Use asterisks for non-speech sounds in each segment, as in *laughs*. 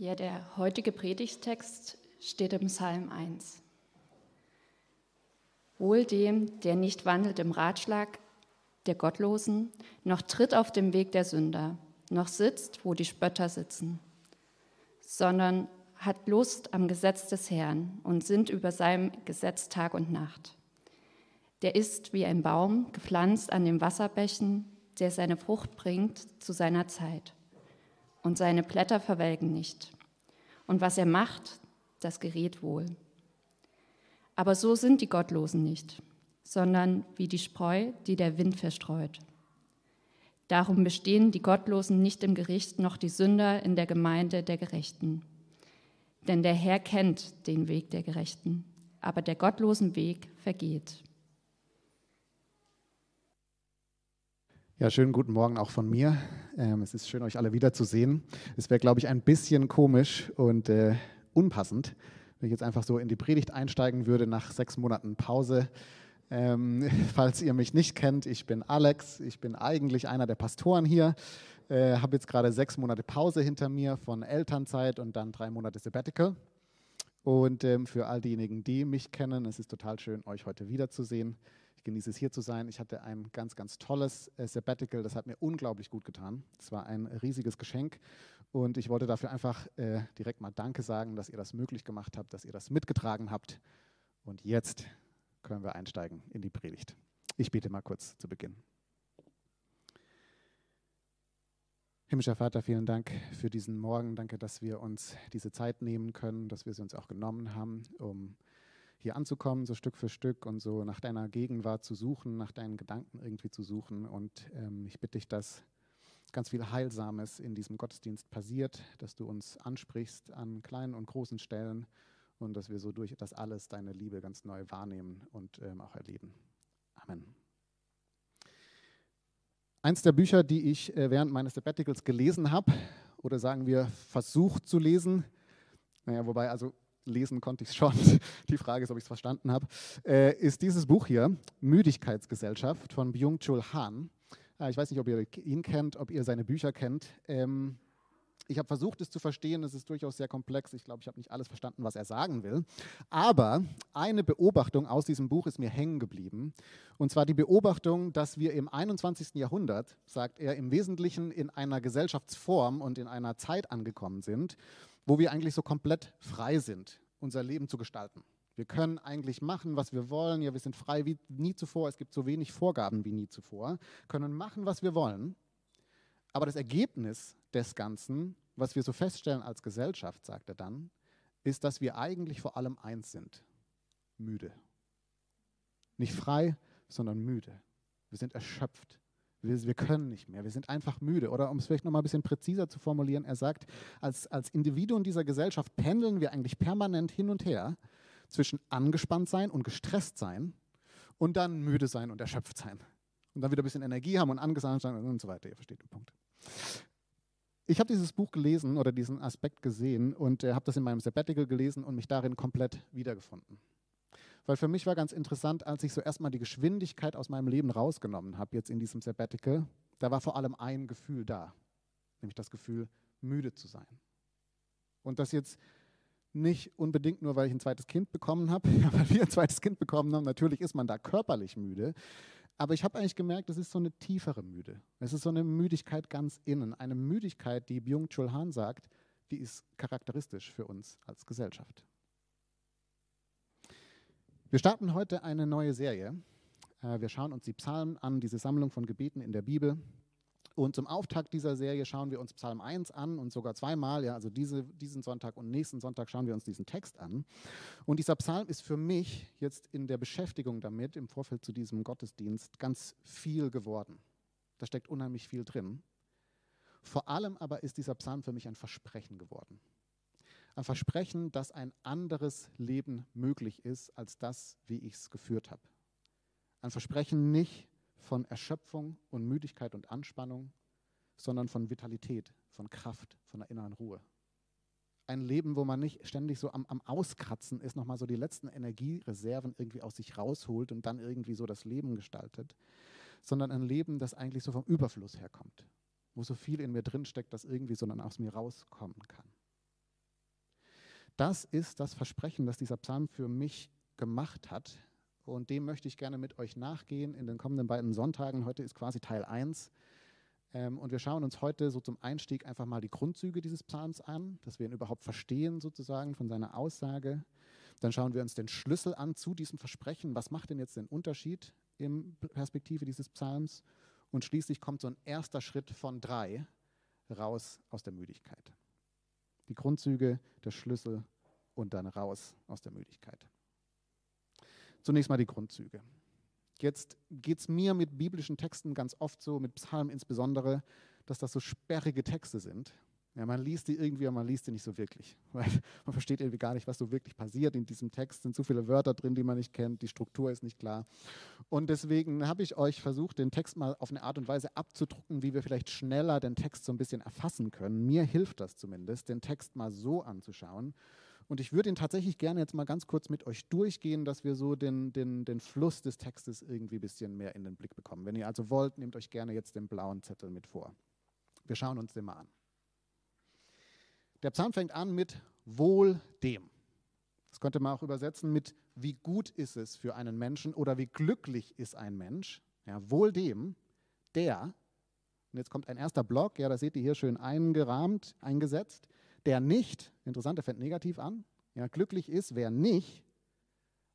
Ja, der heutige Predigtext steht im Psalm 1. Wohl dem, der nicht wandelt im Ratschlag der Gottlosen, noch tritt auf dem Weg der Sünder, noch sitzt, wo die Spötter sitzen, sondern hat Lust am Gesetz des Herrn und sinnt über seinem Gesetz Tag und Nacht. Der ist wie ein Baum, gepflanzt an den Wasserbächen, der seine Frucht bringt zu seiner Zeit und seine Blätter verwelken nicht. Und was er macht, das gerät wohl. Aber so sind die Gottlosen nicht, sondern wie die Spreu, die der Wind verstreut. Darum bestehen die Gottlosen nicht im Gericht, noch die Sünder in der Gemeinde der Gerechten. Denn der Herr kennt den Weg der Gerechten, aber der gottlosen Weg vergeht. Ja, schönen guten Morgen auch von mir. Ähm, es ist schön, euch alle wiederzusehen. Es wäre, glaube ich, ein bisschen komisch und äh, unpassend, wenn ich jetzt einfach so in die Predigt einsteigen würde nach sechs Monaten Pause. Ähm, *laughs* falls ihr mich nicht kennt, ich bin Alex. Ich bin eigentlich einer der Pastoren hier. Äh, Habe jetzt gerade sechs Monate Pause hinter mir von Elternzeit und dann drei Monate Sabbatical. Und ähm, für all diejenigen, die mich kennen, es ist total schön, euch heute wiederzusehen. Ich genieße es hier zu sein. Ich hatte ein ganz, ganz tolles äh, Sabbatical. Das hat mir unglaublich gut getan. Es war ein riesiges Geschenk. Und ich wollte dafür einfach äh, direkt mal Danke sagen, dass ihr das möglich gemacht habt, dass ihr das mitgetragen habt. Und jetzt können wir einsteigen in die Predigt. Ich bete mal kurz zu Beginn. Himmlischer Vater, vielen Dank für diesen Morgen. Danke, dass wir uns diese Zeit nehmen können, dass wir sie uns auch genommen haben, um hier anzukommen, so Stück für Stück und so nach deiner Gegenwart zu suchen, nach deinen Gedanken irgendwie zu suchen. Und ähm, ich bitte dich, dass ganz viel Heilsames in diesem Gottesdienst passiert, dass du uns ansprichst an kleinen und großen Stellen und dass wir so durch das alles deine Liebe ganz neu wahrnehmen und ähm, auch erleben. Amen. Eins der Bücher, die ich äh, während meines Sabbaticals gelesen habe, oder sagen wir versucht zu lesen, naja, wobei also lesen konnte ich es schon. *laughs* Die Frage ist, ob ich es verstanden habe. Äh, ist dieses Buch hier, Müdigkeitsgesellschaft von Byung-Chul Han. Äh, ich weiß nicht, ob ihr ihn kennt, ob ihr seine Bücher kennt. Ähm, ich habe versucht, es zu verstehen. Es ist durchaus sehr komplex. Ich glaube, ich habe nicht alles verstanden, was er sagen will. Aber eine Beobachtung aus diesem Buch ist mir hängen geblieben. Und zwar die Beobachtung, dass wir im 21. Jahrhundert, sagt er, im Wesentlichen in einer Gesellschaftsform und in einer Zeit angekommen sind, wo wir eigentlich so komplett frei sind, unser Leben zu gestalten. Wir können eigentlich machen, was wir wollen. Ja, wir sind frei wie nie zuvor. Es gibt so wenig Vorgaben wie nie zuvor. Können machen, was wir wollen. Aber das Ergebnis des Ganzen, was wir so feststellen als Gesellschaft, sagt er dann, ist, dass wir eigentlich vor allem eins sind: müde. Nicht frei, sondern müde. Wir sind erschöpft. Wir, wir, können nicht mehr, wir sind einfach müde. Oder um es vielleicht nochmal ein bisschen präziser zu formulieren, er sagt, als, als Individuen dieser Gesellschaft pendeln wir eigentlich permanent hin und her zwischen angespannt sein und gestresst sein und dann müde sein und erschöpft sein. Und dann wieder ein bisschen Energie haben und angespannt sein und so weiter. Ihr versteht den Punkt. Ich habe dieses Buch gelesen oder diesen Aspekt gesehen und äh, habe das in meinem Sabbatical gelesen und mich darin komplett wiedergefunden. Weil für mich war ganz interessant, als ich so erstmal die Geschwindigkeit aus meinem Leben rausgenommen habe, jetzt in diesem Sabbatical, da war vor allem ein Gefühl da, nämlich das Gefühl, müde zu sein. Und das jetzt nicht unbedingt nur, weil ich ein zweites Kind bekommen habe, *laughs* weil wir ein zweites Kind bekommen haben, natürlich ist man da körperlich müde, aber ich habe eigentlich gemerkt, es ist so eine tiefere Müde. Es ist so eine Müdigkeit ganz innen, eine Müdigkeit, die Byung-Chul Han sagt, die ist charakteristisch für uns als Gesellschaft. Wir starten heute eine neue Serie. Äh, wir schauen uns die Psalmen an, diese Sammlung von Gebeten in der Bibel. Und zum Auftakt dieser Serie schauen wir uns Psalm 1 an und sogar zweimal, ja, also diese, diesen Sonntag und nächsten Sonntag schauen wir uns diesen Text an. Und dieser Psalm ist für mich jetzt in der Beschäftigung damit, im Vorfeld zu diesem Gottesdienst, ganz viel geworden. Da steckt unheimlich viel drin. Vor allem aber ist dieser Psalm für mich ein Versprechen geworden ein Versprechen, dass ein anderes Leben möglich ist als das, wie ich es geführt habe. Ein Versprechen nicht von Erschöpfung und Müdigkeit und Anspannung, sondern von Vitalität, von Kraft, von der inneren Ruhe. Ein Leben, wo man nicht ständig so am, am Auskratzen ist, nochmal so die letzten Energiereserven irgendwie aus sich rausholt und dann irgendwie so das Leben gestaltet, sondern ein Leben, das eigentlich so vom Überfluss herkommt, wo so viel in mir drinsteckt, das irgendwie so dann aus mir rauskommen kann. Das ist das Versprechen, das dieser Psalm für mich gemacht hat. Und dem möchte ich gerne mit euch nachgehen in den kommenden beiden Sonntagen. Heute ist quasi Teil 1. Ähm, und wir schauen uns heute so zum Einstieg einfach mal die Grundzüge dieses Psalms an, dass wir ihn überhaupt verstehen sozusagen von seiner Aussage. Dann schauen wir uns den Schlüssel an zu diesem Versprechen. Was macht denn jetzt den Unterschied in Perspektive dieses Psalms? Und schließlich kommt so ein erster Schritt von drei raus aus der Müdigkeit. Die Grundzüge, der Schlüssel und dann raus aus der Müdigkeit. Zunächst mal die Grundzüge. Jetzt geht es mir mit biblischen Texten ganz oft so, mit Psalmen insbesondere, dass das so sperrige Texte sind. Ja, man liest die irgendwie, aber man liest die nicht so wirklich. *laughs* Weil man versteht irgendwie gar nicht, was so wirklich passiert in diesem Text. Es sind zu viele Wörter drin, die man nicht kennt. Die Struktur ist nicht klar. Und deswegen habe ich euch versucht, den Text mal auf eine Art und Weise abzudrucken, wie wir vielleicht schneller den Text so ein bisschen erfassen können. Mir hilft das zumindest, den Text mal so anzuschauen und ich würde ihn tatsächlich gerne jetzt mal ganz kurz mit euch durchgehen, dass wir so den, den, den Fluss des Textes irgendwie ein bisschen mehr in den Blick bekommen. Wenn ihr also wollt, nehmt euch gerne jetzt den blauen Zettel mit vor. Wir schauen uns den mal an. Der Psalm fängt an mit Wohl dem. Das könnte man auch übersetzen mit Wie gut ist es für einen Menschen oder wie glücklich ist ein Mensch. Ja, wohl dem, der, und jetzt kommt ein erster Block, ja, da seht ihr hier schön eingerahmt, eingesetzt, der nicht, interessant, der fängt negativ an, ja, glücklich ist, wer nicht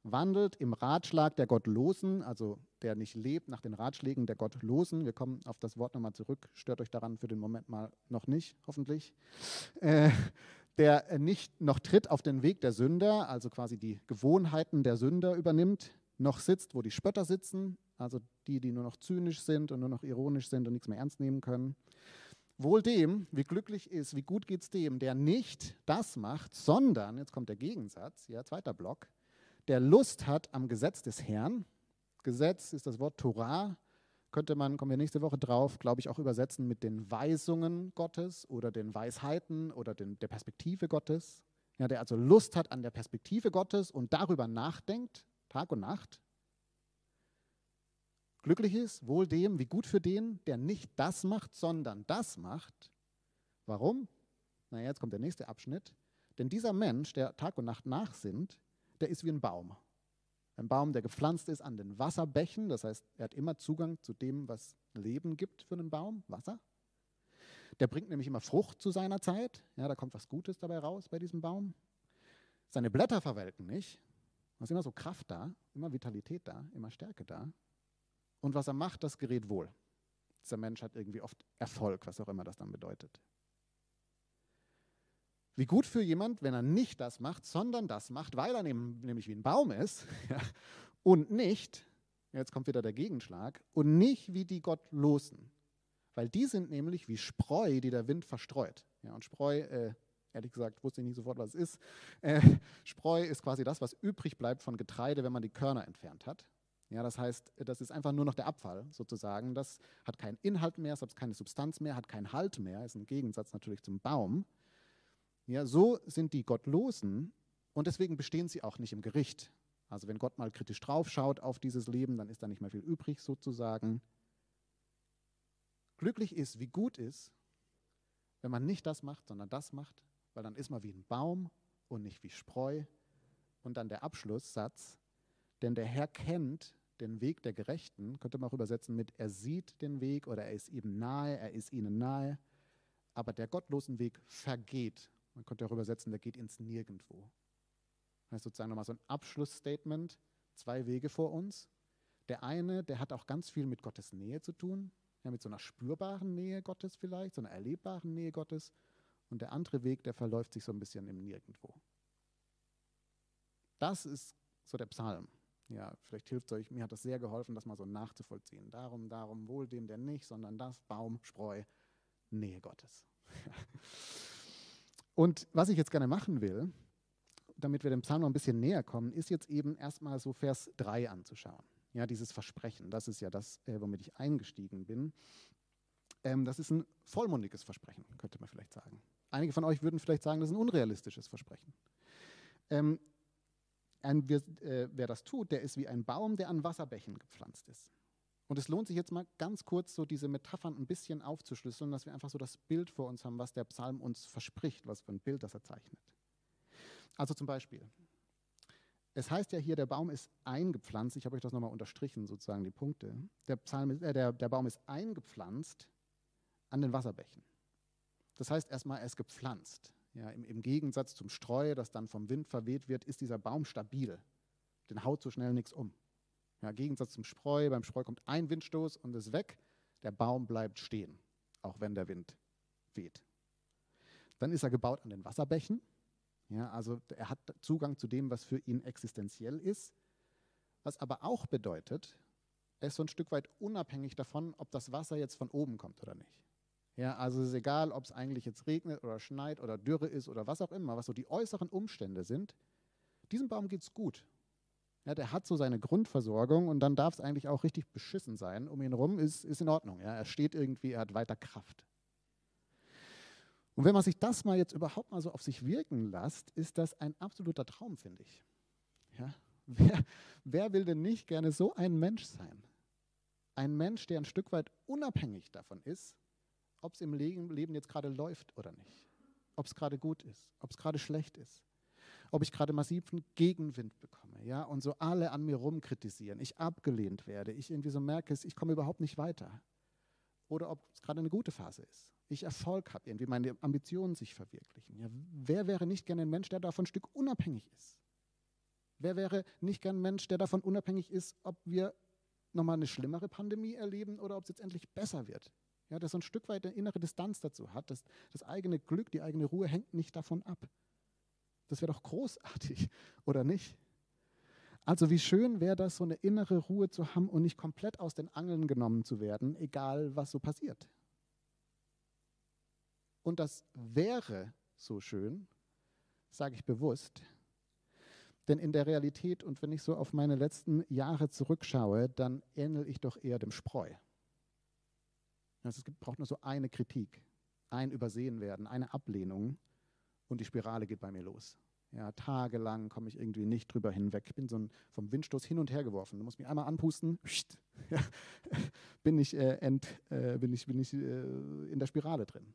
wandelt im Ratschlag der Gottlosen, also der nicht lebt nach den Ratschlägen der Gottlosen. Wir kommen auf das Wort nochmal zurück, stört euch daran für den Moment mal noch nicht, hoffentlich. Äh, der nicht noch tritt auf den Weg der Sünder, also quasi die Gewohnheiten der Sünder übernimmt, noch sitzt, wo die Spötter sitzen, also die, die nur noch zynisch sind und nur noch ironisch sind und nichts mehr ernst nehmen können. Wohl dem, wie glücklich ist, wie gut geht es dem, der nicht das macht, sondern, jetzt kommt der Gegensatz, ja, zweiter Block, der Lust hat am Gesetz des Herrn. Gesetz ist das Wort Torah, könnte man, kommen wir nächste Woche drauf, glaube ich, auch übersetzen mit den Weisungen Gottes oder den Weisheiten oder den, der Perspektive Gottes. Ja, der also Lust hat an der Perspektive Gottes und darüber nachdenkt, Tag und Nacht. Glücklich ist wohl dem, wie gut für den, der nicht das macht, sondern das macht. Warum? Na, jetzt kommt der nächste Abschnitt. Denn dieser Mensch, der Tag und Nacht nachsinnt, der ist wie ein Baum. Ein Baum, der gepflanzt ist an den Wasserbächen, das heißt, er hat immer Zugang zu dem, was Leben gibt für einen Baum, Wasser. Der bringt nämlich immer Frucht zu seiner Zeit, ja, da kommt was Gutes dabei raus bei diesem Baum. Seine Blätter verwelken nicht, da ist immer so Kraft da, immer Vitalität da, immer Stärke da. Und was er macht, das gerät wohl. Dieser Mensch hat irgendwie oft Erfolg, was auch immer das dann bedeutet. Wie gut für jemand, wenn er nicht das macht, sondern das macht, weil er nämlich wie ein Baum ist *laughs* und nicht, jetzt kommt wieder der Gegenschlag, und nicht wie die Gottlosen. Weil die sind nämlich wie Spreu, die der Wind verstreut. Ja, und Spreu, äh, ehrlich gesagt, wusste ich nicht sofort, was es ist. Äh, Spreu ist quasi das, was übrig bleibt von Getreide, wenn man die Körner entfernt hat. Ja, das heißt, das ist einfach nur noch der Abfall sozusagen. Das hat keinen Inhalt mehr, es hat keine Substanz mehr, hat keinen Halt mehr, ist ein Gegensatz natürlich zum Baum. Ja, so sind die Gottlosen und deswegen bestehen sie auch nicht im Gericht. Also wenn Gott mal kritisch draufschaut auf dieses Leben, dann ist da nicht mehr viel übrig sozusagen. Glücklich ist, wie gut ist, wenn man nicht das macht, sondern das macht, weil dann ist man wie ein Baum und nicht wie Spreu. Und dann der Abschlusssatz, denn der Herr kennt den Weg der Gerechten, könnte man auch übersetzen mit, er sieht den Weg oder er ist ihm nahe, er ist ihnen nahe. Aber der gottlosen Weg vergeht. Man könnte auch übersetzen, der geht ins Nirgendwo. Das heißt sozusagen nochmal so ein Abschlussstatement, zwei Wege vor uns. Der eine, der hat auch ganz viel mit Gottes Nähe zu tun, ja, mit so einer spürbaren Nähe Gottes vielleicht, so einer erlebbaren Nähe Gottes. Und der andere Weg, der verläuft sich so ein bisschen im Nirgendwo. Das ist so der Psalm. Ja, vielleicht hilft es euch, mir hat das sehr geholfen, das mal so nachzuvollziehen. Darum, darum, wohl dem, der nicht, sondern das, Baum, Spreu, Nähe Gottes. *laughs* Und was ich jetzt gerne machen will, damit wir dem Psalm noch ein bisschen näher kommen, ist jetzt eben erstmal so Vers 3 anzuschauen. Ja, dieses Versprechen, das ist ja das, äh, womit ich eingestiegen bin. Ähm, das ist ein vollmundiges Versprechen, könnte man vielleicht sagen. Einige von euch würden vielleicht sagen, das ist ein unrealistisches Versprechen. Ähm, ein, wer, äh, wer das tut, der ist wie ein Baum, der an Wasserbächen gepflanzt ist. Und es lohnt sich jetzt mal ganz kurz so diese Metaphern ein bisschen aufzuschlüsseln, dass wir einfach so das Bild vor uns haben, was der Psalm uns verspricht, was für ein Bild das er zeichnet. Also zum Beispiel, es heißt ja hier, der Baum ist eingepflanzt. Ich habe euch das nochmal unterstrichen, sozusagen die Punkte. Der, Psalm ist, äh, der, der Baum ist eingepflanzt an den Wasserbächen. Das heißt erstmal, er ist gepflanzt. Ja, im, Im Gegensatz zum Streu, das dann vom Wind verweht wird, ist dieser Baum stabil. Den haut so schnell nichts um. Ja, Im Gegensatz zum Spreu, beim Spreu kommt ein Windstoß und ist weg. Der Baum bleibt stehen, auch wenn der Wind weht. Dann ist er gebaut an den Wasserbächen. Ja, also er hat Zugang zu dem, was für ihn existenziell ist, was aber auch bedeutet, er ist so ein Stück weit unabhängig davon, ob das Wasser jetzt von oben kommt oder nicht. Ja, also es ist egal, ob es eigentlich jetzt regnet oder schneit oder Dürre ist oder was auch immer, was so die äußeren Umstände sind. Diesem Baum geht es gut. Ja, der hat so seine Grundversorgung und dann darf es eigentlich auch richtig beschissen sein. Um ihn herum ist, ist in Ordnung. Ja, er steht irgendwie, er hat weiter Kraft. Und wenn man sich das mal jetzt überhaupt mal so auf sich wirken lässt, ist das ein absoluter Traum, finde ich. Ja? *laughs* Wer, wer will denn nicht gerne so ein Mensch sein? Ein Mensch, der ein Stück weit unabhängig davon ist, ob es im Leben jetzt gerade läuft oder nicht. Ob es gerade gut ist, ob es gerade schlecht ist. Ob ich gerade massiven Gegenwind bekomme, ja, und so alle an mir rum kritisieren, ich abgelehnt werde, ich irgendwie so merke, ich komme überhaupt nicht weiter. Oder ob es gerade eine gute Phase ist ich Erfolg habe, irgendwie meine Ambitionen sich verwirklichen. Ja, wer wäre nicht gerne ein Mensch, der davon ein Stück unabhängig ist? Wer wäre nicht gern ein Mensch, der davon unabhängig ist, ob wir nochmal eine schlimmere Pandemie erleben oder ob es jetzt endlich besser wird? Ja, der so ein Stück weit eine innere Distanz dazu hat. Das, das eigene Glück, die eigene Ruhe hängt nicht davon ab. Das wäre doch großartig, *laughs* oder nicht? Also wie schön wäre das, so eine innere Ruhe zu haben und nicht komplett aus den Angeln genommen zu werden, egal was so passiert. Und das wäre so schön, sage ich bewusst, denn in der Realität und wenn ich so auf meine letzten Jahre zurückschaue, dann ähnel ich doch eher dem Spreu. Also es braucht nur so eine Kritik, ein Übersehen werden, eine Ablehnung und die Spirale geht bei mir los. Ja, tagelang komme ich irgendwie nicht drüber hinweg. Ich bin so ein, vom Windstoß hin und her geworfen. Du musst mich einmal anpusten, *laughs* ja, bin ich, äh, ent, äh, bin ich, bin ich äh, in der Spirale drin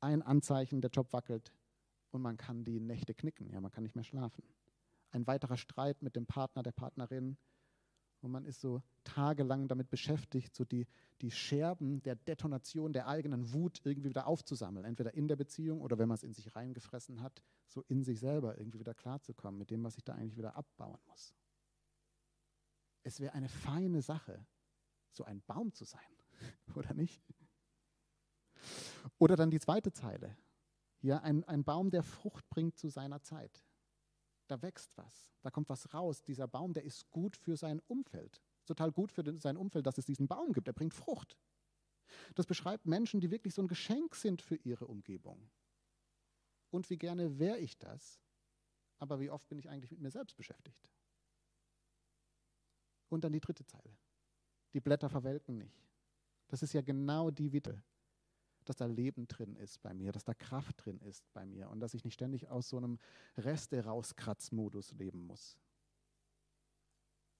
ein Anzeichen, der Job wackelt und man kann die Nächte knicken, ja, man kann nicht mehr schlafen. Ein weiterer Streit mit dem Partner, der Partnerin und man ist so tagelang damit beschäftigt, so die, die Scherben der Detonation der eigenen Wut irgendwie wieder aufzusammeln, entweder in der Beziehung oder wenn man es in sich reingefressen hat, so in sich selber irgendwie wieder klarzukommen mit dem, was ich da eigentlich wieder abbauen muss. Es wäre eine feine Sache, so ein Baum zu sein, *laughs* oder nicht? Oder dann die zweite Zeile. Ja, ein, ein Baum, der Frucht bringt zu seiner Zeit. Da wächst was, da kommt was raus. Dieser Baum, der ist gut für sein Umfeld. Total gut für sein Umfeld, dass es diesen Baum gibt. Der bringt Frucht. Das beschreibt Menschen, die wirklich so ein Geschenk sind für ihre Umgebung. Und wie gerne wäre ich das, aber wie oft bin ich eigentlich mit mir selbst beschäftigt? Und dann die dritte Zeile. Die Blätter verwelken nicht. Das ist ja genau die Witte, dass da Leben drin ist bei mir, dass da Kraft drin ist bei mir und dass ich nicht ständig aus so einem Reste rauskratzmodus leben muss.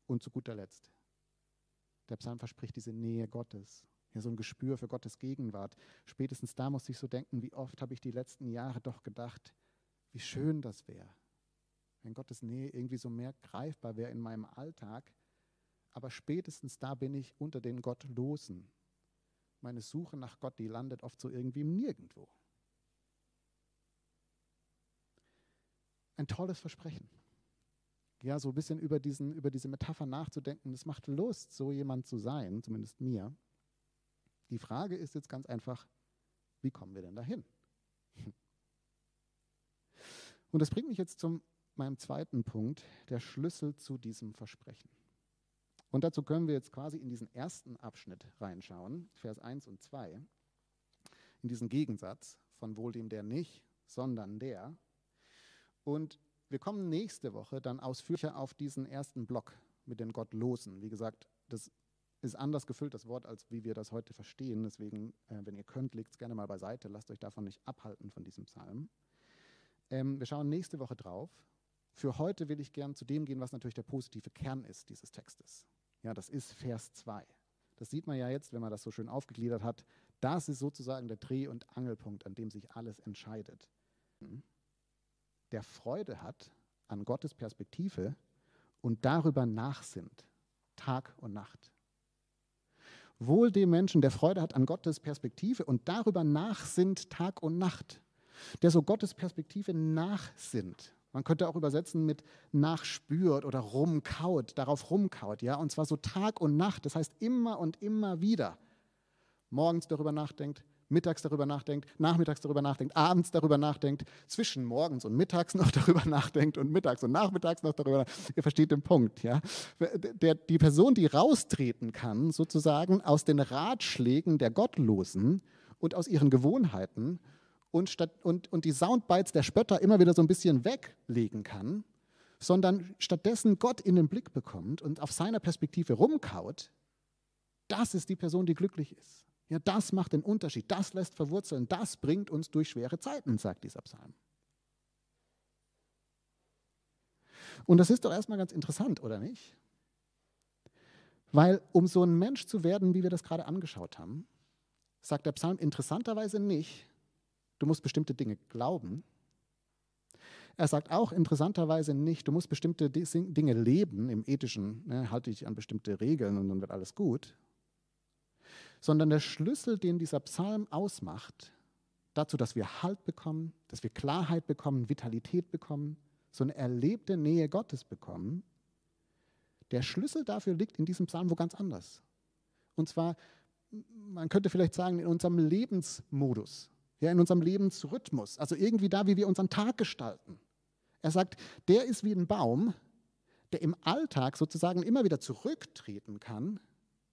Und zu guter Letzt, der Psalm verspricht diese Nähe Gottes, ja, so ein Gespür für Gottes Gegenwart. Spätestens da muss ich so denken, wie oft habe ich die letzten Jahre doch gedacht, wie schön das wäre, wenn Gottes Nähe irgendwie so mehr greifbar wäre in meinem Alltag. Aber spätestens da bin ich unter den Gottlosen meine Suche nach Gott, die landet oft so irgendwie im Nirgendwo. Ein tolles Versprechen. Ja, so ein bisschen über, diesen, über diese Metapher nachzudenken, das macht Lust, so jemand zu sein, zumindest mir. Die Frage ist jetzt ganz einfach, wie kommen wir denn dahin? Und das bringt mich jetzt zu meinem zweiten Punkt, der Schlüssel zu diesem Versprechen. Und dazu können wir jetzt quasi in diesen ersten Abschnitt reinschauen, Vers 1 und 2, in diesen Gegensatz von wohl dem der nicht, sondern der. Und wir kommen nächste Woche dann ausführlicher auf diesen ersten Block mit den Gottlosen. Wie gesagt, das ist anders gefüllt, das Wort, als wie wir das heute verstehen. Deswegen, äh, wenn ihr könnt, legt es gerne mal beiseite. Lasst euch davon nicht abhalten von diesem Psalm. Ähm, wir schauen nächste Woche drauf. Für heute will ich gern zu dem gehen, was natürlich der positive Kern ist dieses Textes. Ja, das ist Vers 2. Das sieht man ja jetzt, wenn man das so schön aufgegliedert hat. Das ist sozusagen der Dreh- und Angelpunkt, an dem sich alles entscheidet. der Freude hat an Gottes Perspektive und darüber nachsinnt, Tag und Nacht. Wohl dem Menschen, der Freude hat an Gottes Perspektive und darüber nachsinnt Tag und Nacht, der so Gottes Perspektive nachsinnt. Man könnte auch übersetzen mit nachspürt oder rumkaut, darauf rumkaut, ja, und zwar so Tag und Nacht, das heißt immer und immer wieder. Morgens darüber nachdenkt, mittags darüber nachdenkt, nachmittags darüber nachdenkt, abends darüber nachdenkt, zwischen morgens und mittags *laughs* noch darüber nachdenkt und mittags und nachmittags noch darüber nachdenkt. Ihr versteht den Punkt, ja? Der, die Person, die raustreten kann, sozusagen aus den Ratschlägen der Gottlosen und aus ihren Gewohnheiten und, statt, und, und die Soundbites der Spötter immer wieder so ein bisschen weglegen kann, sondern stattdessen Gott in den Blick bekommt und auf seiner Perspektive rumkaut, das ist die Person, die glücklich ist. Ja, das macht den Unterschied, das lässt verwurzeln, das bringt uns durch schwere Zeiten, sagt dieser Psalm. Und das ist doch erstmal ganz interessant, oder nicht? Weil um so ein Mensch zu werden, wie wir das gerade angeschaut haben, sagt der Psalm interessanterweise nicht, du musst bestimmte Dinge glauben. Er sagt auch interessanterweise nicht, du musst bestimmte Dinge leben im ethischen, ne, halte dich an bestimmte Regeln und dann wird alles gut, sondern der Schlüssel, den dieser Psalm ausmacht, dazu, dass wir Halt bekommen, dass wir Klarheit bekommen, Vitalität bekommen, so eine erlebte Nähe Gottes bekommen, der Schlüssel dafür liegt in diesem Psalm wo ganz anders. Und zwar, man könnte vielleicht sagen, in unserem Lebensmodus, ja, in unserem Lebensrhythmus, also irgendwie da, wie wir unseren Tag gestalten. Er sagt, der ist wie ein Baum, der im Alltag sozusagen immer wieder zurücktreten kann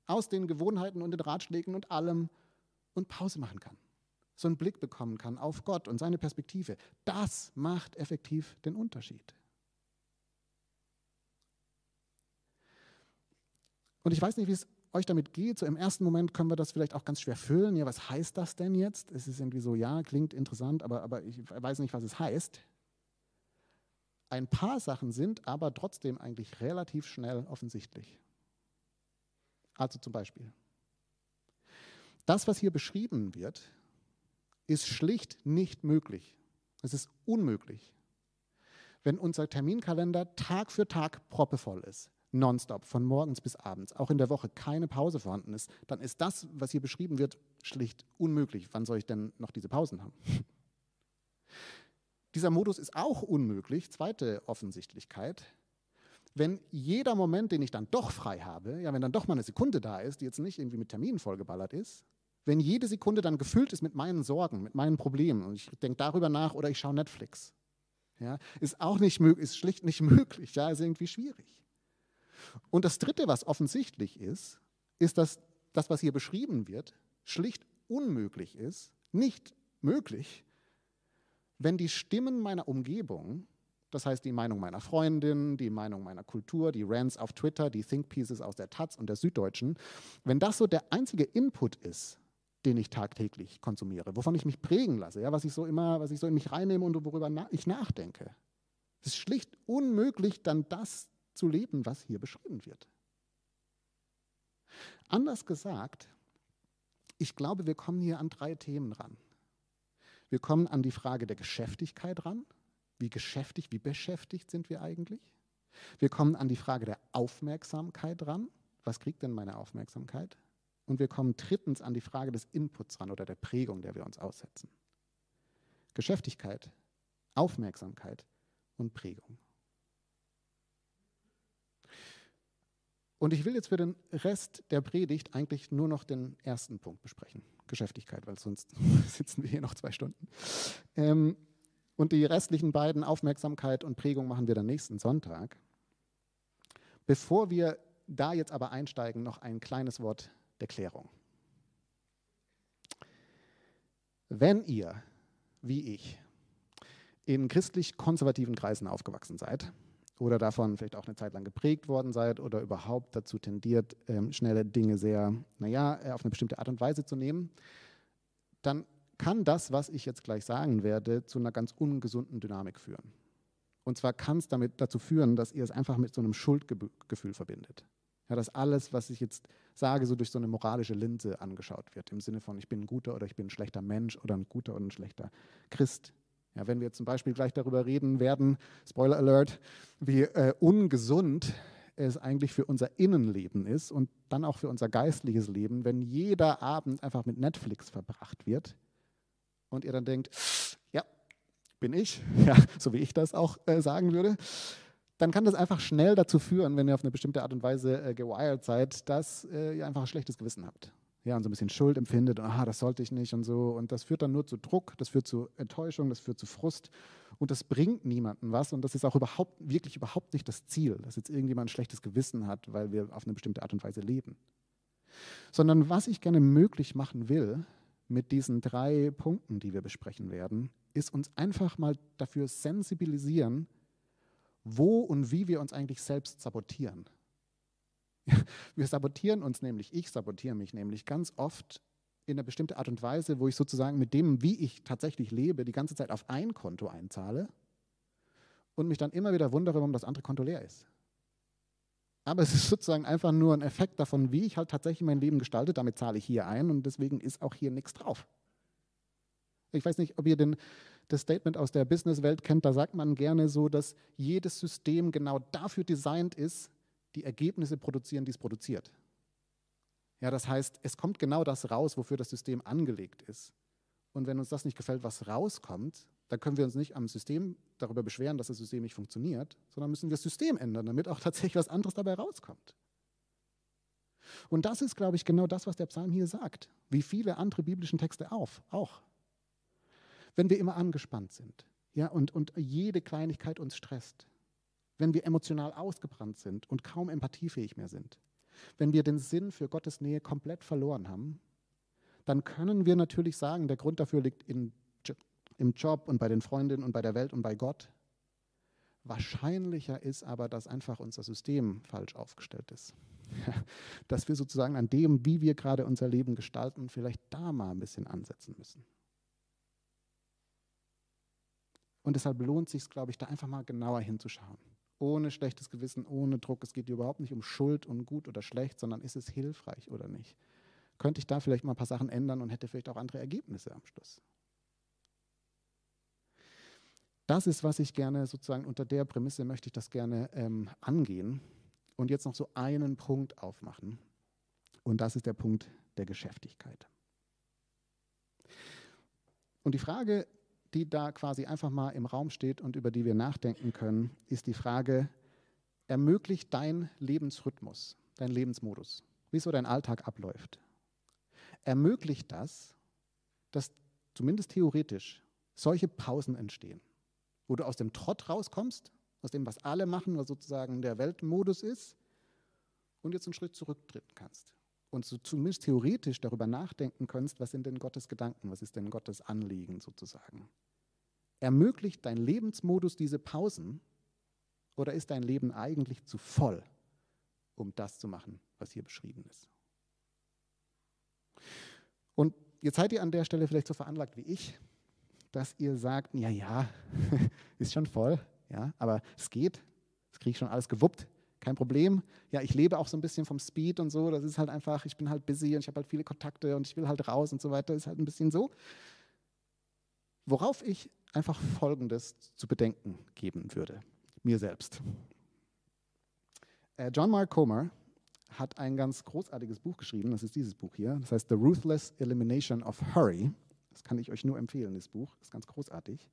aus den Gewohnheiten und den Ratschlägen und allem und Pause machen kann. So einen Blick bekommen kann auf Gott und seine Perspektive. Das macht effektiv den Unterschied. Und ich weiß nicht, wie es euch damit geht. So im ersten Moment können wir das vielleicht auch ganz schwer füllen. Ja, was heißt das denn jetzt? Es ist irgendwie so, ja, klingt interessant, aber, aber ich weiß nicht, was es heißt. Ein paar Sachen sind aber trotzdem eigentlich relativ schnell offensichtlich. Also zum Beispiel, das, was hier beschrieben wird, ist schlicht nicht möglich. Es ist unmöglich. Wenn unser Terminkalender Tag für Tag proppevoll ist, nonstop, von morgens bis abends, auch in der Woche keine Pause vorhanden ist, dann ist das, was hier beschrieben wird, schlicht unmöglich. Wann soll ich denn noch diese Pausen haben? *laughs* Dieser Modus ist auch unmöglich, zweite Offensichtlichkeit, wenn jeder Moment, den ich dann doch frei habe, ja, wenn dann doch mal eine Sekunde da ist, die jetzt nicht irgendwie mit Terminen vollgeballert ist, wenn jede Sekunde dann gefüllt ist mit meinen Sorgen, mit meinen Problemen und ich denke darüber nach oder ich schaue Netflix, ja, ist auch nicht möglich, ist schlicht nicht *laughs* möglich, ja, ist irgendwie schwierig. Und das Dritte, was offensichtlich ist, ist, dass das, was hier beschrieben wird, schlicht unmöglich ist, nicht möglich, wenn die Stimmen meiner Umgebung das heißt, die Meinung meiner Freundin, die Meinung meiner Kultur, die Rants auf Twitter, die Think Pieces aus der Taz und der Süddeutschen, wenn das so der einzige Input ist, den ich tagtäglich konsumiere, wovon ich mich prägen lasse, ja, was ich so immer, was ich so in mich reinnehme und worüber na ich nachdenke. Es ist schlicht unmöglich, dann das zu leben, was hier beschrieben wird. Anders gesagt, ich glaube, wir kommen hier an drei Themen ran. Wir kommen an die Frage der Geschäftigkeit ran, wie geschäftig, wie beschäftigt sind wir eigentlich? Wir kommen an die Frage der Aufmerksamkeit ran. Was kriegt denn meine Aufmerksamkeit? Und wir kommen drittens an die Frage des Inputs ran oder der Prägung, der wir uns aussetzen. Geschäftigkeit, Aufmerksamkeit und Prägung. Und ich will jetzt für den Rest der Predigt eigentlich nur noch den ersten Punkt besprechen, Geschäftigkeit, weil sonst *laughs* sitzen wir hier noch zwei Stunden. Ähm, und die restlichen beiden, Aufmerksamkeit und Prägung, machen wir dann nächsten Sonntag. Bevor wir da jetzt aber einsteigen, noch ein kleines Wort der Klärung. Wenn ihr, wie ich, in christlich-konservativen Kreisen aufgewachsen seid oder davon vielleicht auch eine Zeit lang geprägt worden seid oder überhaupt dazu tendiert, ähm, schnelle Dinge sehr, naja, äh, auf eine bestimmte Art und Weise zu nehmen, dann kann das, was ich jetzt gleich sagen werde, zu einer ganz ungesunden Dynamik führen. Und zwar kann es damit dazu führen, dass ihr es einfach mit so einem Schuldgefühl verbindet. Ja, dass alles, was ich jetzt sage, so durch so eine moralische Linse angeschaut wird, im Sinne von, ich bin ein guter oder ich bin ein schlechter Mensch oder ein guter oder ein schlechter Christ. Ja, wenn wir zum Beispiel gleich darüber reden werden, Spoiler Alert, wie äh, ungesund es eigentlich für unser Innenleben ist und dann auch für unser geistliches Leben, wenn jeder Abend einfach mit Netflix verbracht wird und ihr dann denkt, ja, bin ich, *laughs* ja, so wie ich das auch äh, sagen würde, dann kann das einfach schnell dazu führen, wenn ihr auf eine bestimmte Art und Weise äh, gewired seid, dass äh, ihr einfach ein schlechtes Gewissen habt. Ja, und so ein bisschen Schuld empfindet, aha, das sollte ich nicht und so. Und das führt dann nur zu Druck, das führt zu Enttäuschung, das führt zu Frust. Und das bringt niemandem was. Und das ist auch überhaupt, wirklich überhaupt nicht das Ziel, dass jetzt irgendjemand ein schlechtes Gewissen hat, weil wir auf eine bestimmte Art und Weise leben. Sondern was ich gerne möglich machen will, mit diesen drei Punkten, die wir besprechen werden, ist uns einfach mal dafür sensibilisieren, wo und wie wir uns eigentlich selbst sabotieren. *laughs* Wir sabotieren uns nämlich, ich sabotiere mich nämlich ganz oft in eine bestimmte Art und Weise, wo ich sozusagen mit dem, wie ich tatsächlich lebe, die ganze Zeit auf ein Konto einzahle und mich dann immer wieder wundere, warum das andere Konto leer ist. Aber es ist sozusagen einfach nur ein Effekt davon, wie ich halt tatsächlich mein Leben gestalte. Damit zahle ich hier ein und deswegen ist auch hier nichts drauf. Ich weiß nicht, ob ihr den, das Statement aus der Businesswelt kennt. Da sagt man gerne so, dass jedes System genau dafür designt ist, die Ergebnisse produzieren, die es produziert. Ja, das heißt, es kommt genau das raus, wofür das System angelegt ist. Und wenn uns das nicht gefällt, was rauskommt, dann können wir uns nicht am System darüber beschweren, dass das System nicht funktioniert, sondern müssen wir das System ändern, damit auch *laughs* tatsächlich was anderes dabei rauskommt. Und das ist, glaube ich, genau das, was der Psalm hier sagt, wie viele andere biblischen Texte auf, auch. Wenn wir immer angespannt sind ja, und, und jede Kleinigkeit uns stresst, wenn wir emotional ausgebrannt sind und kaum empathiefähig mehr sind, wenn wir den Sinn für Gottes Nähe komplett verloren haben, dann können wir natürlich sagen, der Grund dafür liegt in im Job und bei den Freundinnen und bei der Welt und bei Gott. Wahrscheinlicher ist aber, dass einfach unser System falsch aufgestellt ist. *laughs* dass wir sozusagen an dem, wie wir gerade unser Leben gestalten, vielleicht da mal ein bisschen ansetzen müssen. Und deshalb lohnt es sich, glaube ich, da einfach mal genauer hinzuschauen. Ohne schlechtes Gewissen, ohne Druck. Es geht überhaupt nicht um Schuld und gut oder schlecht, sondern ist es hilfreich oder nicht? Könnte ich da vielleicht mal ein paar Sachen ändern und hätte vielleicht auch andere Ergebnisse am Schluss? Das ist, was ich gerne sozusagen unter der Prämisse möchte ich das gerne ähm, angehen und jetzt noch so einen Punkt aufmachen. Und das ist der Punkt der Geschäftigkeit. Und die Frage, die da quasi einfach mal im Raum steht und über die wir nachdenken können, ist die Frage, ermöglicht dein Lebensrhythmus, dein Lebensmodus, wie so dein Alltag abläuft, ermöglicht das, dass zumindest theoretisch solche Pausen entstehen wo du aus dem Trott rauskommst, aus dem, was alle machen, was sozusagen der Weltmodus ist, und jetzt einen Schritt zurücktreten kannst. Und so zumindest theoretisch darüber nachdenken kannst, was sind denn Gottes Gedanken, was ist denn Gottes Anliegen sozusagen. Ermöglicht dein Lebensmodus diese Pausen oder ist dein Leben eigentlich zu voll, um das zu machen, was hier beschrieben ist? Und jetzt seid ihr an der Stelle vielleicht so veranlagt wie ich, dass ihr sagt, ja, ja, *laughs* ist schon voll, ja, aber es geht, das kriege ich schon alles gewuppt, kein Problem. Ja, ich lebe auch so ein bisschen vom Speed und so, das ist halt einfach, ich bin halt busy und ich habe halt viele Kontakte und ich will halt raus und so weiter, ist halt ein bisschen so. Worauf ich einfach Folgendes zu bedenken geben würde, mir selbst. Äh, John Mark Comer hat ein ganz großartiges Buch geschrieben, das ist dieses Buch hier, das heißt The Ruthless Elimination of Hurry. Das kann ich euch nur empfehlen, das Buch. Ist ganz großartig.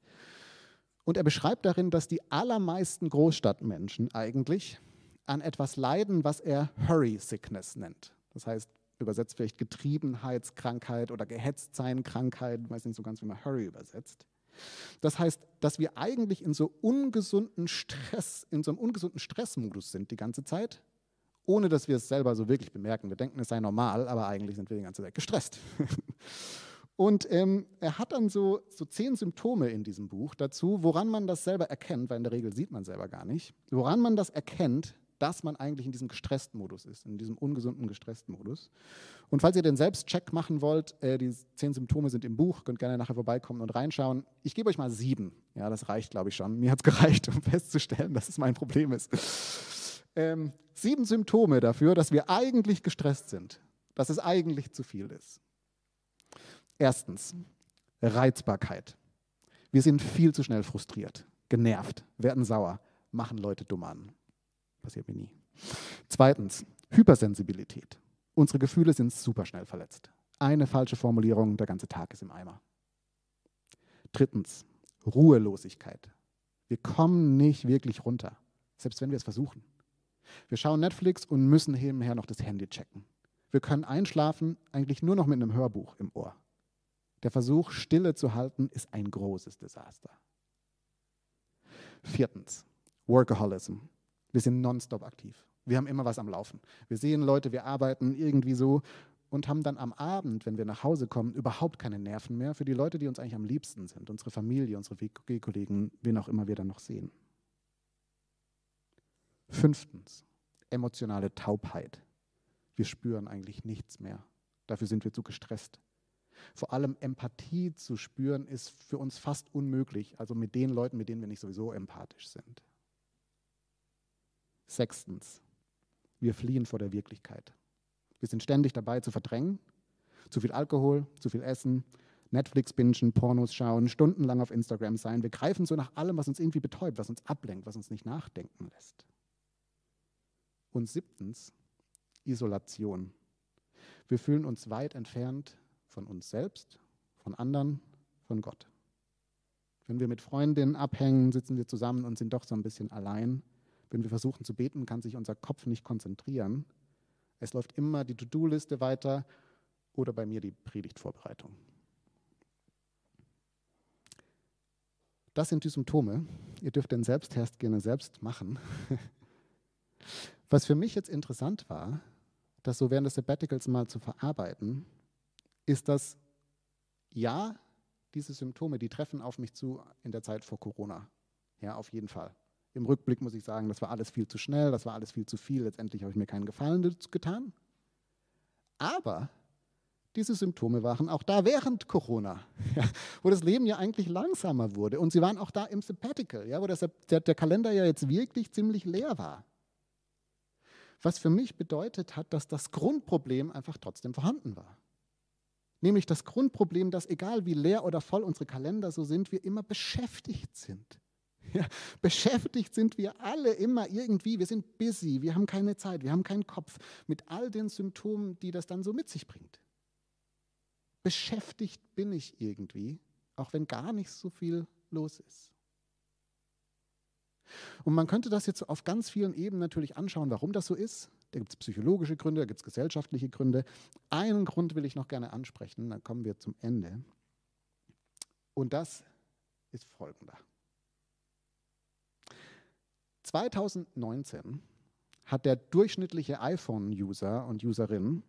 Und er beschreibt darin, dass die allermeisten Großstadtmenschen eigentlich an etwas leiden, was er Hurry Sickness nennt. Das heißt, übersetzt vielleicht Getriebenheitskrankheit oder Gehetztsein-Krankheit, weiß nicht so ganz, wie man Hurry übersetzt. Das heißt, dass wir eigentlich in so ungesunden Stress, in so einem ungesunden Stressmodus sind die ganze Zeit, ohne dass wir es selber so wirklich bemerken. Wir denken, es sei normal, aber eigentlich sind wir die ganze Zeit gestresst. *laughs* Und ähm, er hat dann so, so zehn Symptome in diesem Buch dazu, woran man das selber erkennt, weil in der Regel sieht man selber gar nicht, woran man das erkennt, dass man eigentlich in diesem gestressten Modus ist, in diesem ungesunden gestressten Modus. Und falls ihr den Selbstcheck machen wollt, äh, die zehn Symptome sind im Buch, könnt gerne nachher vorbeikommen und reinschauen. Ich gebe euch mal sieben. Ja, das reicht, glaube ich, schon. Mir hat es gereicht, *laughs* um festzustellen, dass es mein Problem ist. Ähm, sieben Symptome dafür, dass wir eigentlich gestresst sind, dass es eigentlich zu viel ist. Erstens, Reizbarkeit. Wir sind viel zu schnell frustriert, genervt, werden sauer, machen Leute dumm an. Passiert mir nie. Zweitens, Hypersensibilität. Unsere Gefühle sind super schnell verletzt. Eine falsche Formulierung, der ganze Tag ist im Eimer. Drittens, Ruhelosigkeit. Wir kommen nicht wirklich runter, selbst wenn wir es versuchen. Wir schauen Netflix und müssen nebenher noch das Handy checken. Wir können einschlafen, eigentlich nur noch mit einem Hörbuch im Ohr. Der Versuch, Stille zu halten, ist ein großes Desaster. Viertens, Workaholism. Wir sind nonstop aktiv. Wir haben immer was am Laufen. Wir sehen Leute, wir arbeiten irgendwie so und haben dann am Abend, wenn wir nach Hause kommen, überhaupt keine Nerven mehr für die Leute, die uns eigentlich am liebsten sind, unsere Familie, unsere WG-Kollegen, wen auch immer wir dann noch sehen. Fünftens, emotionale Taubheit. Wir spüren eigentlich nichts mehr. Dafür sind wir zu gestresst. Vor allem Empathie zu spüren ist für uns fast unmöglich, also mit den Leuten, mit denen wir nicht sowieso empathisch sind. Sechstens, wir fliehen vor der Wirklichkeit. Wir sind ständig dabei zu verdrängen. Zu viel Alkohol, zu viel Essen, Netflix bingen, Pornos schauen, stundenlang auf Instagram sein. Wir greifen so nach allem, was uns irgendwie betäubt, was uns ablenkt, was uns nicht nachdenken lässt. Und siebtens, Isolation. Wir fühlen uns weit entfernt von uns selbst, von anderen, von Gott. Wenn wir mit Freundinnen abhängen, sitzen wir zusammen und sind doch so ein bisschen allein. Wenn wir versuchen zu beten, kann sich unser Kopf nicht konzentrieren. Es läuft immer die To-Do-Liste weiter oder bei mir die Predigtvorbereitung. Das sind die Symptome. Ihr dürft den Selbsttest gerne selbst machen. Was für mich jetzt interessant war, das so während des Sabbaticals mal zu verarbeiten, ist, dass ja, diese Symptome, die treffen auf mich zu in der Zeit vor Corona. Ja, auf jeden Fall. Im Rückblick muss ich sagen, das war alles viel zu schnell, das war alles viel zu viel. Letztendlich habe ich mir keinen Gefallen getan. Aber diese Symptome waren auch da während Corona, *laughs* ja, wo das Leben ja eigentlich langsamer wurde. Und sie waren auch da im Sabbatical, ja, wo das, der, der Kalender ja jetzt wirklich ziemlich leer war. Was für mich bedeutet hat, dass das Grundproblem einfach trotzdem vorhanden war. Nämlich das Grundproblem, dass egal wie leer oder voll unsere Kalender so sind, wir immer beschäftigt sind. Ja, beschäftigt sind wir alle immer irgendwie. Wir sind busy, wir haben keine Zeit, wir haben keinen Kopf mit all den Symptomen, die das dann so mit sich bringt. Beschäftigt bin ich irgendwie, auch wenn gar nicht so viel los ist. Und man könnte das jetzt auf ganz vielen Ebenen natürlich anschauen, warum das so ist. Da gibt es psychologische Gründe, da gibt es gesellschaftliche Gründe. Einen Grund will ich noch gerne ansprechen, dann kommen wir zum Ende. Und das ist folgender. 2019 hat der durchschnittliche iPhone-User und Userin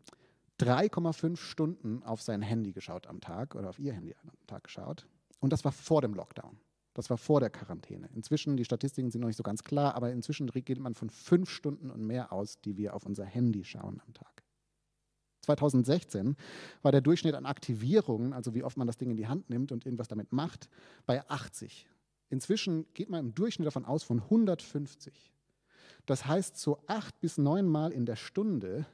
3,5 Stunden auf sein Handy geschaut am Tag oder auf ihr Handy am Tag geschaut. Und das war vor dem Lockdown. Das war vor der Quarantäne. Inzwischen, die Statistiken sind noch nicht so ganz klar, aber inzwischen geht man von fünf Stunden und mehr aus, die wir auf unser Handy schauen am Tag. 2016 war der Durchschnitt an Aktivierungen, also wie oft man das Ding in die Hand nimmt und irgendwas damit macht, bei 80. Inzwischen geht man im Durchschnitt davon aus von 150. Das heißt, so acht bis neun Mal in der Stunde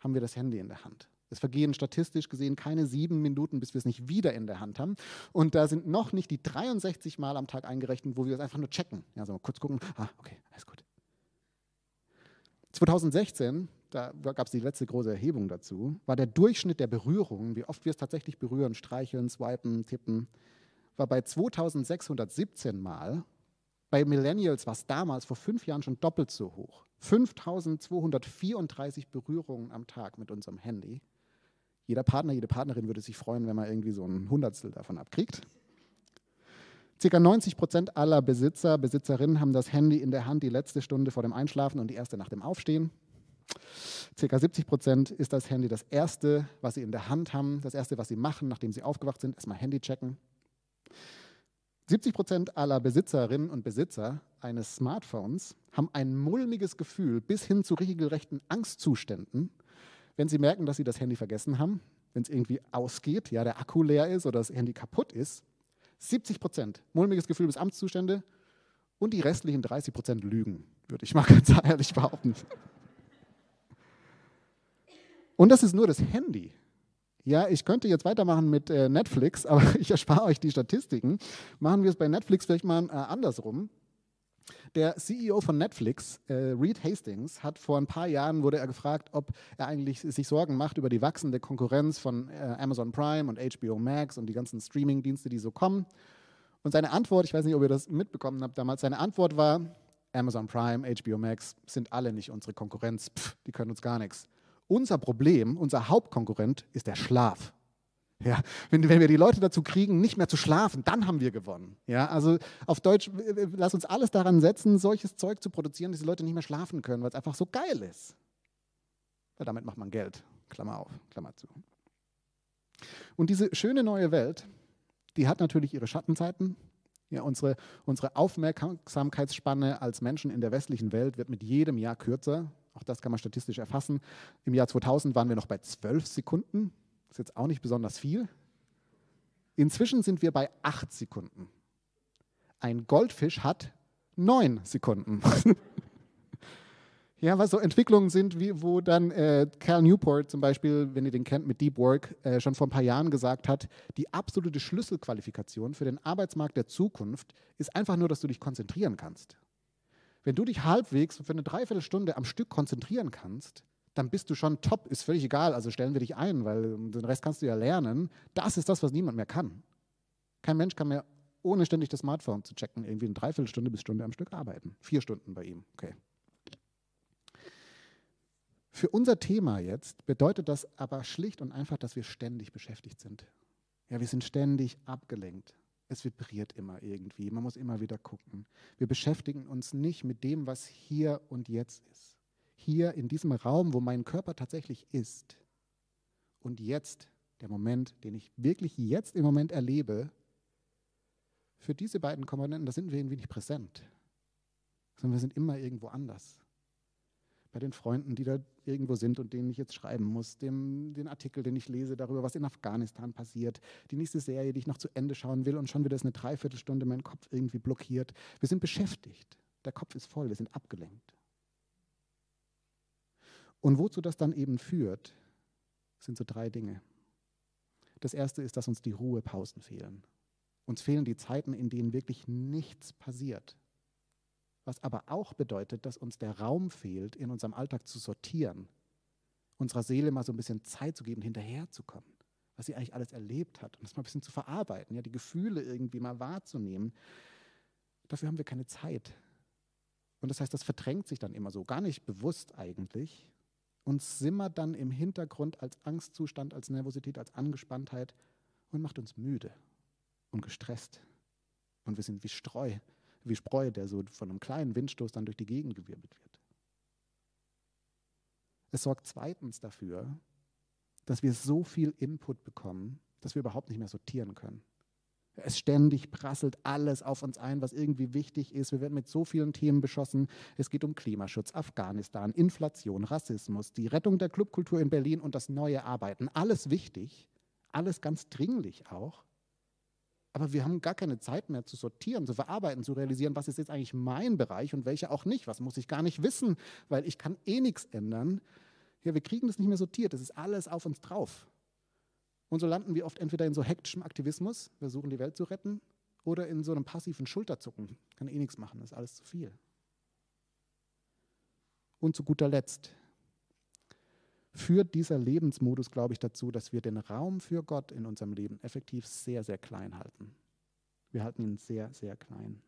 haben wir das Handy in der Hand. Es vergehen statistisch gesehen keine sieben Minuten, bis wir es nicht wieder in der Hand haben. Und da sind noch nicht die 63 Mal am Tag eingerechnet, wo wir es einfach nur checken. Ja, so kurz gucken, ah, okay, alles gut. 2016, da gab es die letzte große Erhebung dazu, war der Durchschnitt der Berührungen, wie oft wir es tatsächlich berühren, streicheln, swipen, tippen, war bei 2617 Mal. Bei Millennials war es damals vor fünf Jahren schon doppelt so hoch. 5234 Berührungen am Tag mit unserem Handy. Jeder Partner, jede Partnerin würde sich freuen, wenn man irgendwie so ein Hundertstel davon abkriegt. Circa 90 Prozent aller Besitzer, Besitzerinnen haben das Handy in der Hand die letzte Stunde vor dem Einschlafen und die erste nach dem Aufstehen. Circa 70 Prozent ist das Handy das erste, was sie in der Hand haben, das erste, was sie machen, nachdem sie aufgewacht sind, erstmal Handy checken. 70 Prozent aller Besitzerinnen und Besitzer eines Smartphones haben ein mulmiges Gefühl bis hin zu regelrechten Angstzuständen, wenn sie merken, dass sie das Handy vergessen haben, wenn es irgendwie ausgeht, ja, der Akku leer ist oder das Handy kaputt ist. 70 Prozent mulmiges Gefühl bis Amtszustände und die restlichen 30 Prozent Lügen, würde ich mal *laughs* ganz ehrlich behaupten. Und das ist nur das Handy. Ja, ich könnte jetzt weitermachen mit äh, Netflix, *laughs* aber ich erspare euch die Statistiken. Machen wir es bei Netflix vielleicht mal äh, andersrum. Der CEO von Netflix, äh, Reed Hastings, hat vor ein paar Jahren wurde er gefragt, ob er eigentlich sich Sorgen macht über die wachsende Konkurrenz von äh, Amazon Prime und HBO Max und die ganzen Streaming-Dienste, die so kommen. Und seine Antwort, ich weiß nicht, ob ihr das mitbekommen habt damals, seine Antwort war, Amazon Prime, HBO Max sind alle nicht unsere Konkurrenz, Pff, die können uns gar nichts. Unser Problem, unser Hauptkonkurrent ist der Schlaf. Ja, wenn, wenn wir die Leute dazu kriegen, nicht mehr zu schlafen, dann haben wir gewonnen. Ja, also auf Deutsch, lass uns alles daran setzen, solches Zeug zu produzieren, dass die Leute nicht mehr schlafen können, weil es einfach so geil ist. Weil damit macht man Geld. Klammer auf, Klammer zu. Und diese schöne neue Welt, die hat natürlich ihre Schattenzeiten. Ja, unsere, unsere Aufmerksamkeitsspanne als Menschen in der westlichen Welt wird mit jedem Jahr kürzer. Auch das kann man statistisch erfassen. Im Jahr 2000 waren wir noch bei 12 Sekunden. Das ist jetzt auch nicht besonders viel. Inzwischen sind wir bei 8 Sekunden. Ein Goldfisch hat 9 Sekunden. *laughs* ja, was so Entwicklungen sind, wie, wo dann äh, Cal Newport zum Beispiel, wenn ihr den kennt mit Deep Work, äh, schon vor ein paar Jahren gesagt hat, die absolute Schlüsselqualifikation für den Arbeitsmarkt der Zukunft ist einfach nur, dass du dich konzentrieren kannst. Wenn du dich halbwegs für eine Dreiviertelstunde am Stück konzentrieren kannst, dann bist du schon top, ist völlig egal, also stellen wir dich ein, weil den Rest kannst du ja lernen. Das ist das, was niemand mehr kann. Kein Mensch kann mehr, ohne ständig das Smartphone zu checken, irgendwie eine Dreiviertelstunde bis Stunde am Stück arbeiten. Vier Stunden bei ihm, okay. Für unser Thema jetzt bedeutet das aber schlicht und einfach, dass wir ständig beschäftigt sind. Ja, wir sind ständig abgelenkt. Es vibriert immer irgendwie. Man muss immer wieder gucken. Wir beschäftigen uns nicht mit dem, was hier und jetzt ist. Hier in diesem Raum, wo mein Körper tatsächlich ist. Und jetzt, der Moment, den ich wirklich jetzt im Moment erlebe, für diese beiden Komponenten, da sind wir irgendwie nicht präsent. Sondern wir sind immer irgendwo anders bei den Freunden, die da irgendwo sind und denen ich jetzt schreiben muss, dem, den Artikel, den ich lese darüber, was in Afghanistan passiert, die nächste Serie, die ich noch zu Ende schauen will und schon wieder ist eine Dreiviertelstunde mein Kopf irgendwie blockiert. Wir sind beschäftigt. Der Kopf ist voll, wir sind abgelenkt. Und wozu das dann eben führt, sind so drei Dinge. Das erste ist, dass uns die Ruhepausen fehlen. Uns fehlen die Zeiten, in denen wirklich nichts passiert was aber auch bedeutet, dass uns der Raum fehlt, in unserem Alltag zu sortieren, unserer Seele mal so ein bisschen Zeit zu geben, hinterherzukommen, was sie eigentlich alles erlebt hat und das mal ein bisschen zu verarbeiten, ja, die Gefühle irgendwie mal wahrzunehmen. Dafür haben wir keine Zeit. Und das heißt, das verdrängt sich dann immer so, gar nicht bewusst eigentlich und simmert dann im Hintergrund als Angstzustand, als Nervosität, als Angespanntheit und macht uns müde und gestresst. Und wir sind wie Streu, wie Spreu, der so von einem kleinen Windstoß dann durch die Gegend gewirbelt wird. Es sorgt zweitens dafür, dass wir so viel Input bekommen, dass wir überhaupt nicht mehr sortieren können. Es ständig prasselt alles auf uns ein, was irgendwie wichtig ist. Wir werden mit so vielen Themen beschossen. Es geht um Klimaschutz, Afghanistan, Inflation, Rassismus, die Rettung der Clubkultur in Berlin und das neue Arbeiten. Alles wichtig, alles ganz dringlich auch. Aber wir haben gar keine Zeit mehr zu sortieren, zu verarbeiten, zu realisieren, was ist jetzt eigentlich mein Bereich und welcher auch nicht. Was muss ich gar nicht wissen, weil ich kann eh nichts ändern. Ja, wir kriegen das nicht mehr sortiert. Das ist alles auf uns drauf. Und so landen wir oft entweder in so hektischem Aktivismus, wir versuchen die Welt zu retten, oder in so einem passiven Schulterzucken. Kann eh nichts machen, das ist alles zu viel. Und zu guter Letzt, führt dieser Lebensmodus, glaube ich, dazu, dass wir den Raum für Gott in unserem Leben effektiv sehr, sehr klein halten. Wir halten ihn sehr, sehr klein.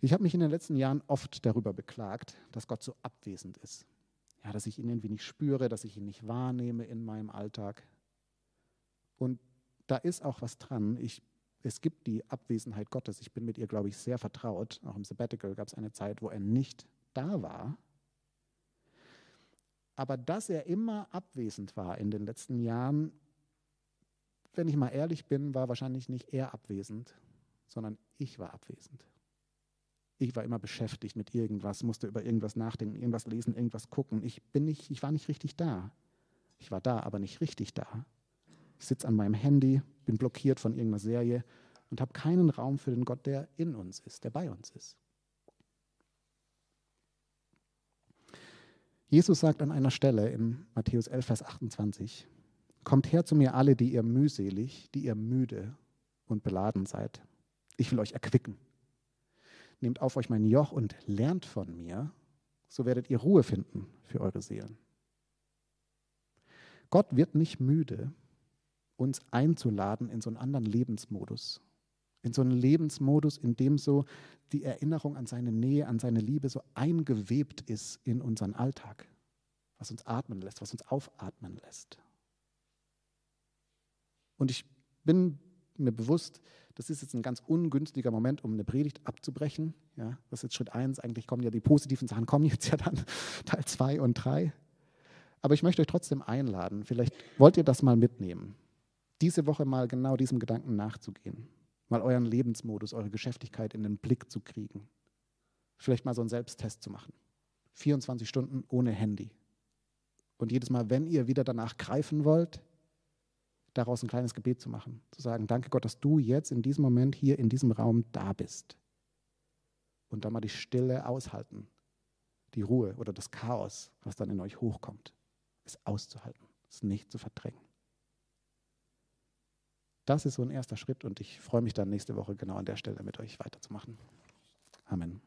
Ich habe mich in den letzten Jahren oft darüber beklagt, dass Gott so abwesend ist. Ja, dass ich ihn irgendwie nicht spüre, dass ich ihn nicht wahrnehme in meinem Alltag. Und da ist auch was dran. Ich, es gibt die Abwesenheit Gottes. Ich bin mit ihr, glaube ich, sehr vertraut. Auch im Sabbatical gab es eine Zeit, wo er nicht da war. Aber dass er immer abwesend war in den letzten Jahren, wenn ich mal ehrlich bin, war wahrscheinlich nicht er abwesend, sondern ich war abwesend. Ich war immer beschäftigt mit irgendwas, musste über irgendwas nachdenken, irgendwas lesen, irgendwas gucken. Ich, bin nicht, ich war nicht richtig da. Ich war da, aber nicht richtig da. Ich sitze an meinem Handy, bin blockiert von irgendeiner Serie und habe keinen Raum für den Gott, der in uns ist, der bei uns ist. Jesus sagt an einer Stelle in Matthäus 11, Vers 28, Kommt her zu mir alle, die ihr mühselig, die ihr müde und beladen seid. Ich will euch erquicken. Nehmt auf euch mein Joch und lernt von mir, so werdet ihr Ruhe finden für eure Seelen. Gott wird nicht müde, uns einzuladen in so einen anderen Lebensmodus. In so einen Lebensmodus, in dem so die Erinnerung an seine Nähe, an seine Liebe so eingewebt ist in unseren Alltag, was uns atmen lässt, was uns aufatmen lässt. Und ich bin mir bewusst, das ist jetzt ein ganz ungünstiger Moment, um eine Predigt abzubrechen. Ja, das ist jetzt Schritt eins. Eigentlich kommen ja die positiven Sachen, kommen jetzt ja dann *laughs* Teil zwei und drei. Aber ich möchte euch trotzdem einladen. Vielleicht wollt ihr das mal mitnehmen. Diese Woche mal genau diesem Gedanken nachzugehen. Mal euren Lebensmodus, eure Geschäftigkeit in den Blick zu kriegen. Vielleicht mal so einen Selbsttest zu machen. 24 Stunden ohne Handy. Und jedes Mal, wenn ihr wieder danach greifen wollt, daraus ein kleines Gebet zu machen. Zu sagen, danke Gott, dass du jetzt in diesem Moment hier in diesem Raum da bist. Und dann mal die Stille aushalten, die Ruhe oder das Chaos, was dann in euch hochkommt, ist auszuhalten, ist nicht zu verdrängen. Das ist so ein erster Schritt und ich freue mich dann nächste Woche genau an der Stelle mit euch weiterzumachen. Amen.